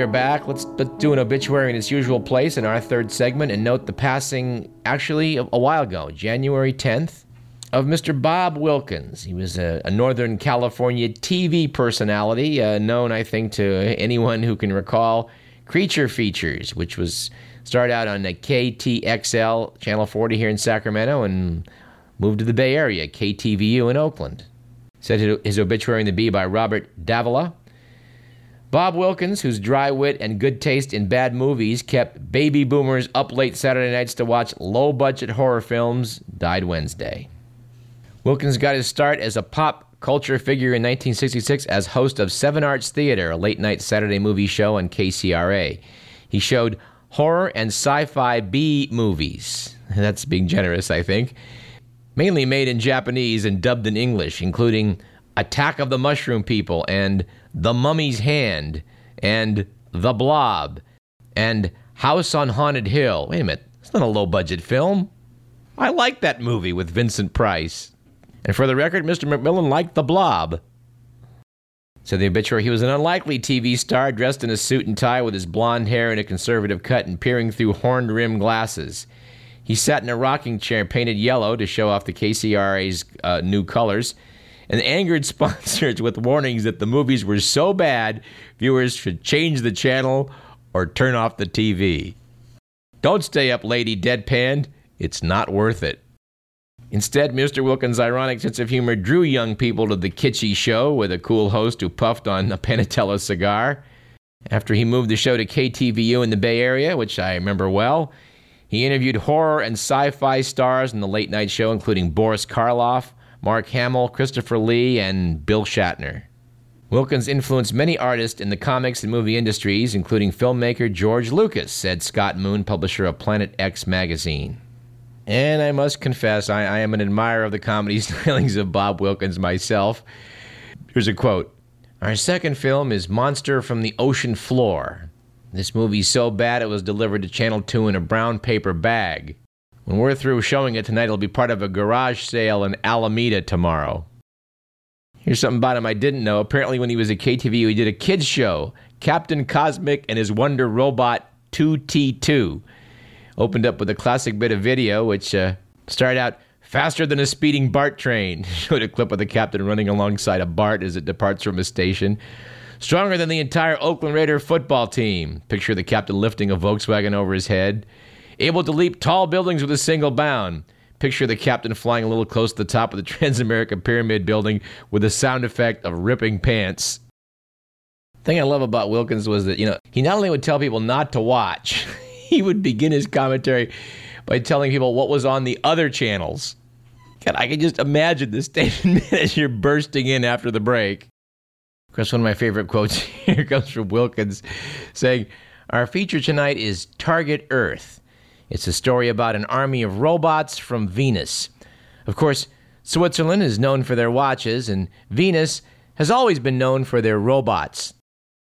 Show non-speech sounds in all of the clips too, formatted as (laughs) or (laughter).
we are back. Let's, do an obituary in its usual place in our third segment and note the passing, actually, a, while ago, January 10th, of Mr. Bob Wilkins. He was a, a Northern California TV personality, uh, known, I think, to anyone who can recall Creature Features, which was started out on KTXL, Channel 40 here in Sacramento, and moved to the Bay Area, KTVU in Oakland. Said his obituary in the Bee by Robert Davila. Bob Wilkins, whose dry wit and good taste in bad movies kept baby boomers up late Saturday nights to watch low budget horror films, died Wednesday. Wilkins got his start as a pop culture figure in 1966 as host of Seven Arts Theater, a late night Saturday movie show on KCRA. He showed horror and sci fi B movies. (laughs) That's being generous, I think. Mainly made in Japanese and dubbed in English, including Attack of the Mushroom People and The Mummy's Hand and The Blob and House on Haunted Hill. Wait a minute, it's not a low budget film. I like that movie with Vincent Price. And for the record, Mr. McMillan liked The Blob. So the obituary, he was an unlikely TV star dressed in a suit and tie with his blonde hair in a conservative cut and peering through horn rimmed glasses. He sat in a rocking chair painted yellow to show off the KCRA's uh, new colors and angered (laughs) sponsors with warnings that the movies were so bad viewers should change the channel or turn off the TV. Don't stay up, lady deadpanned. It's not worth it. Instead, Mr. Wilkins' ironic sense of humor drew young people to the kitschy show with a cool host who puffed on a (laughs) Panatella cigar. After he moved the show to KTVU in the Bay Area, which I remember well, he interviewed horror and sci fi stars in the late night show, including Boris Karloff, Mark Hamill, Christopher Lee, and Bill Shatner. Wilkins influenced many artists in the comics and movie industries, including filmmaker George Lucas, said Scott Moon, publisher of Planet X magazine. And I must confess, I, I am an admirer of the comedy (laughs) stylings of Bob Wilkins myself. Here's a quote Our second film is Monster from the Ocean Floor. This movie's so bad it was delivered to Channel 2 in a brown paper bag. When we're through showing it tonight, it'll be part of a garage sale in Alameda tomorrow. Here's something about him I didn't know. Apparently, when he was at KTVU, he did a kids show, Captain Cosmic and his Wonder Robot 2T2 opened up with a classic bit of video, which uh, started out faster than a speeding BART train. (laughs) Showed a clip of the captain running alongside a BART as it departs from a station. Stronger than the entire Oakland Raider football team. Picture the captain lifting a Volkswagen over his head. Able to leap tall buildings with a single bound. Picture the captain flying a little close to the top of the (laughs) Transamerica Pyramid building with the sound effect of ripping pants. The thing I love about Wilkins was that, you know, he not only would tell people not to watch, (laughs) he would begin his commentary by telling people what was on the other channels. God, I can just imagine the (laughs) as you're bursting in after the break. Of course, one of my favorite quotes here comes from Wilkins saying, Our feature tonight is Target Earth. It's a story about an army of robots from Venus. Of course, Switzerland is known for their watches, and Venus has always been known for their robots.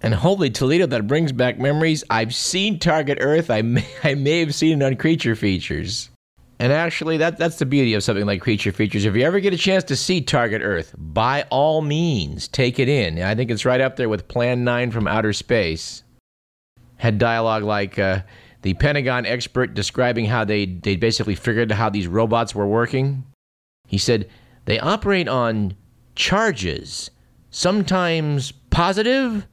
And holy Toledo, that brings back memories. I've seen Target Earth. I may, (laughs) I may have seen it on Creature Features. And actually, that, that's the beauty of something like Creature Features. If you ever get a chance to see Target Earth, by all means, take it in. I think it's right up there with Plan 9 from Outer Space. Had dialogue like uh, the Pentagon expert describing how they, they basically figured out how these robots were working. He said, they operate on charges, sometimes positive,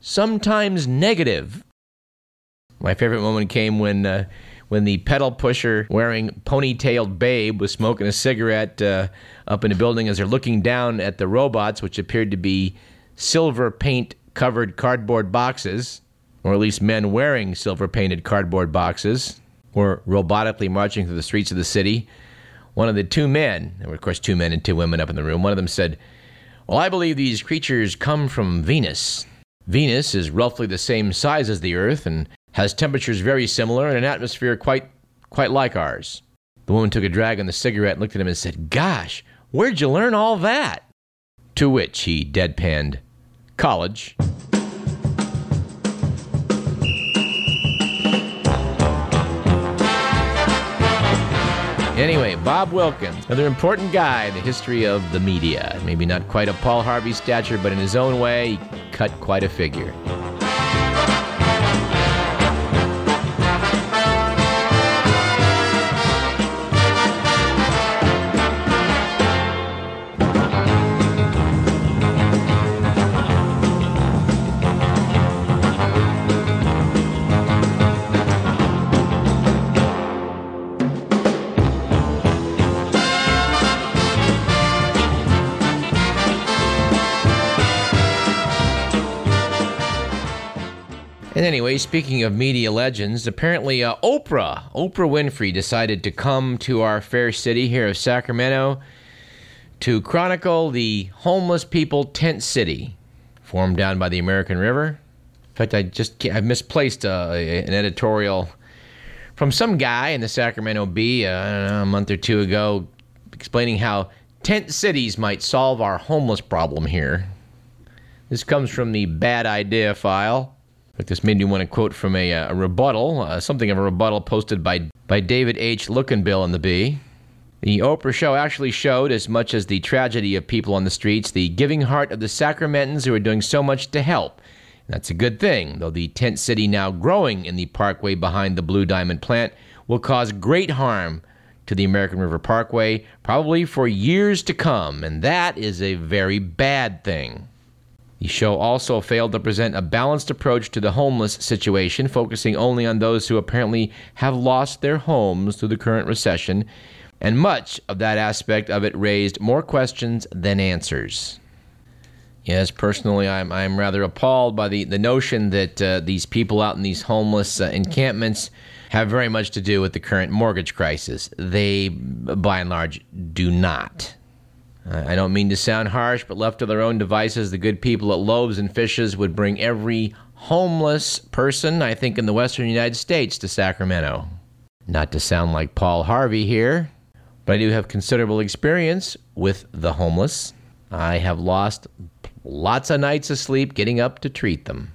sometimes negative. My favorite moment came when uh, when the pedal pusher wearing ponytailed babe was smoking a cigarette uh, up in a building as they're looking down at the robots, which appeared to be silver paint covered cardboard boxes, or at least men wearing silver painted cardboard boxes, were robotically marching through the streets of the city. One of the two men, there were of course two men and two women up in the room, one of them said, Well, I believe these creatures come from Venus. Venus is roughly the same size as the Earth and has temperatures very similar and an atmosphere quite quite like ours. The woman took a drag on the cigarette and looked at him and said, Gosh, where'd you learn all that? To which he deadpanned, College. Anyway, Bob Wilkins, another important guy in the history of the media. Maybe not quite a Paul Harvey stature, but in his own way, he cut quite a figure. Anyway, speaking of media legends, apparently uh, Oprah, Oprah Winfrey, decided to come to our fair city here of Sacramento to chronicle the homeless people tent city, formed down by the American River. In fact, I just I misplaced uh, an editorial from some guy in the Sacramento Bee uh, know, a month or two ago, explaining how tent cities might solve our homeless problem here. This comes from the Bad Idea file. This made me want to quote from a, uh, a rebuttal, uh, something of a rebuttal posted by, by David H. Lookinbill in the Bee. The Oprah show actually showed, as much as the tragedy of people on the streets, the giving heart of the Sacramentans who are doing so much to help. And that's a good thing, though the tent city now growing in the parkway behind the Blue Diamond plant will cause great harm to the American River Parkway, probably for years to come, and that is a very bad thing. The show also failed to present a balanced approach to the homeless situation, focusing only on those who apparently have lost their homes through the current recession, and much of that aspect of it raised more questions than answers. Yes, personally, I'm, I'm rather appalled by the, the notion that uh, these people out in these homeless uh, encampments have very much to do with the current mortgage crisis. They, by and large, do not. I don't mean to sound harsh, but left to their own devices, the good people at Loaves and Fishes would bring every homeless person, I think, in the western United States to Sacramento. Not to sound like Paul Harvey here, but I do have considerable experience with the homeless. I have lost lots of nights of sleep getting up to treat them.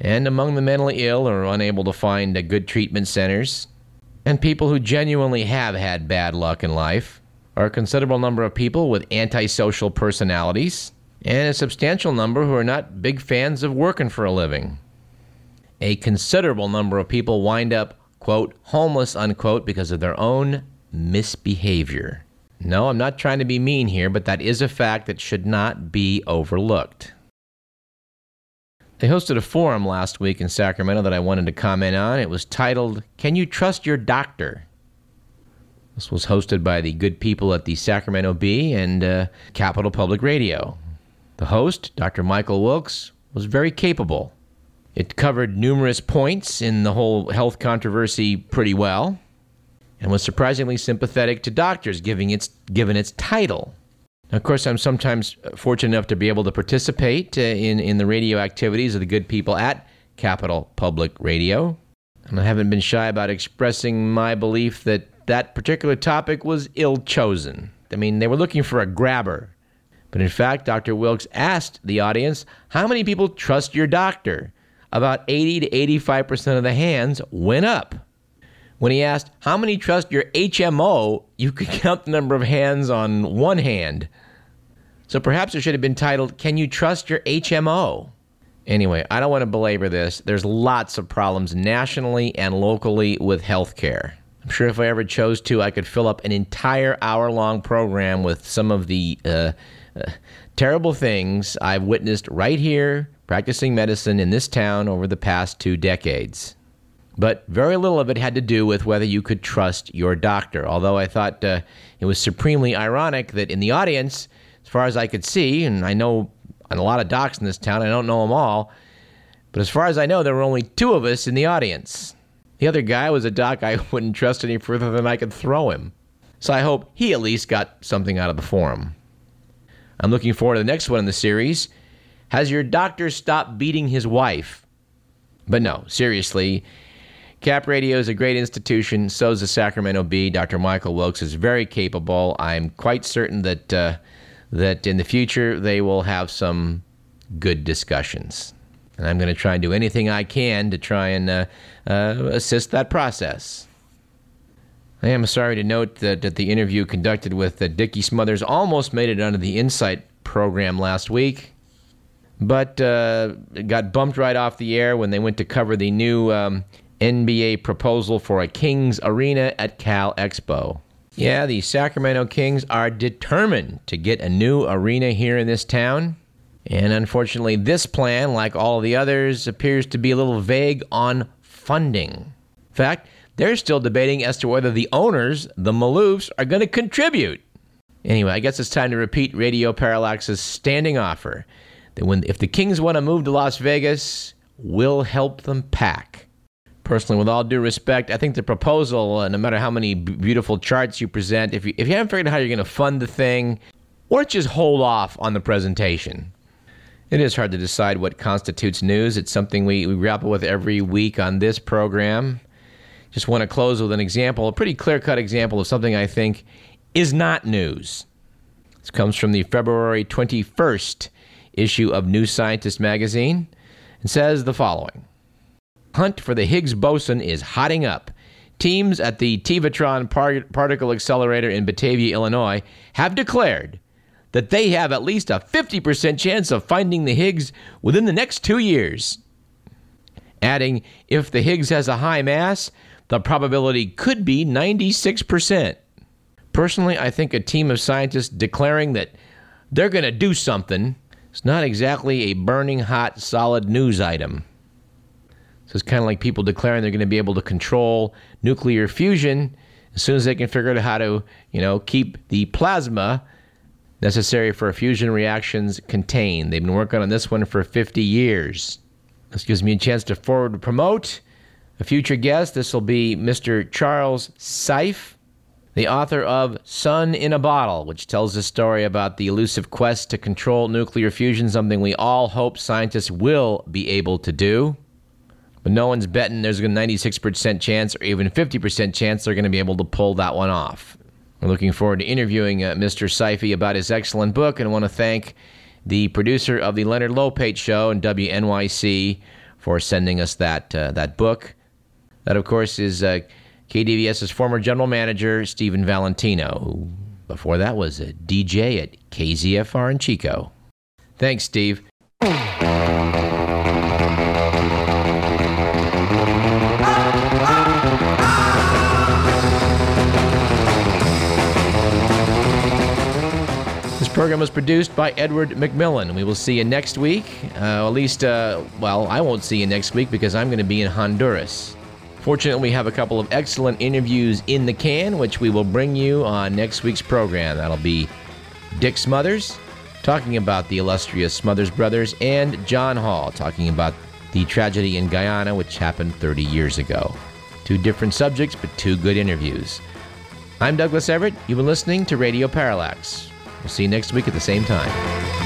And among the mentally ill or unable to find good treatment centers, and people who genuinely have had bad luck in life, are a considerable number of people with antisocial personalities, and a substantial number who are not big fans of working for a living. A considerable number of people wind up, quote, homeless, unquote, because of their own misbehavior. No, I'm not trying to be mean here, but that is a fact that should not be overlooked. They hosted a forum last week in Sacramento that I wanted to comment on. It was titled, Can You Trust Your Doctor? This was hosted by the good people at the Sacramento Bee and uh, Capital Public Radio. The host, Dr. Michael Wilkes, was very capable. It covered numerous points in the whole health controversy pretty well and was surprisingly sympathetic to doctors giving its, given its title. Now, of course, I'm sometimes fortunate enough to be able to participate uh, in, in the radio activities of the good people at Capital Public Radio. And I haven't been shy about expressing my belief that that particular topic was ill chosen. I mean, they were looking for a grabber. But in fact, Dr. Wilkes asked the audience, How many people trust your doctor? About 80 to 85% of the hands went up. When he asked, How many trust your HMO? you could (laughs) count the number of hands on one hand. So perhaps it should have been titled, Can you trust your HMO? Anyway, I don't want to belabor this. There's lots of problems nationally and locally with healthcare. I'm sure if I ever chose to, I could fill up an entire hour long program with some of the uh, uh, terrible things I've witnessed right here practicing medicine in this town over the past two decades. But very little of it had to do with whether you could trust your doctor, although I thought uh, it was supremely ironic that in the audience, as far as I could see, and I know a lot of docs in this town, I don't know them all, but as far as I know, there were only two of us in the audience. The other guy was a doc I (laughs) wouldn't trust any further than I could throw him. So I hope he at least got something out of the forum. I'm looking forward to the next one in the series. Has your doctor stopped beating his wife? But no, seriously, Cap Radio is a great institution. So is the Sacramento Bee. Dr. Michael Wilkes is very capable. I'm quite certain that uh, that in the future they will have some good discussions and I'm going to try and do anything I can to try and uh, uh, assist that process. I am sorry to note that, that the interview conducted with uh, Dickie Smothers almost made it onto the Insight program last week, but uh, got bumped right off the air when they went to cover the new um, NBA proposal for a Kings arena at Cal Expo. Yeah, the Sacramento Kings are determined to get a new arena here in this town. And unfortunately, this plan, like all the others, appears to be a little vague on funding. In fact, they're still debating as to whether the owners, the Maloofs, are going to contribute. Anyway, I guess it's time to repeat Radio Parallax's standing offer that when if the Kings want to move to Las Vegas we'll help them pack. Personally, with all due respect, I think the proposal, uh, no matter how many beautiful charts you present, if you, if you haven't figured out how you're going to fund the thing, or just hold off on the presentation. It is hard to decide what constitutes news. It's something we, we grapple with every week on this program. Just want to close with an example, a pretty clear cut example of something I think is not news. This comes from the February 21st issue of New Scientist magazine and says the following Hunt for the Higgs boson is hotting up. Teams at the Tevatron Par- Particle Accelerator in Batavia, Illinois, have declared that they have at least a 50% chance of finding the Higgs within the next two years. Adding, if the Higgs has a high mass, the probability could be 96%. Personally, I think a team of scientists declaring that they're going to do something is not exactly a burning hot, solid news item. So it's kind of like people declaring they're going to be able to control nuclear fusion as soon as they can figure out how to, you know, keep the plasma necessary for fusion reactions contained. They've been working on this one for 50 years. This gives me a chance to forward promote a future guest. This will be Mr. Charles Seife, the author of Sun in a Bottle, which tells a story about the elusive quest to control nuclear fusion, something we all hope scientists will be able to do. But no one's betting there's a 96% chance or even 50% chance they're going to be able to pull that one off. We're looking forward to interviewing uh, Mr. Seife about his excellent book and want to thank the producer of the Leonard Lopate Show and WNYC for sending us that, uh, that book. That, of course, is uh, KDVS's former general manager, Stephen Valentino, who before that was a DJ at KZFR in Chico. Thanks, Steve. Program was produced by Edward McMillan. We will see you next week. Uh, at least, uh, well, I won't see you next week because I'm going to be in Honduras. Fortunately, we have a couple of excellent interviews in the can, which we will bring you on next week's program. That'll be Dick Smothers talking about the illustrious Smothers Brothers, and John Hall talking about the tragedy in Guyana, which happened 30 years ago. Two different subjects, but two good interviews. I'm Douglas Everett. You've been listening to Radio Parallax. We'll see you next week at the same time.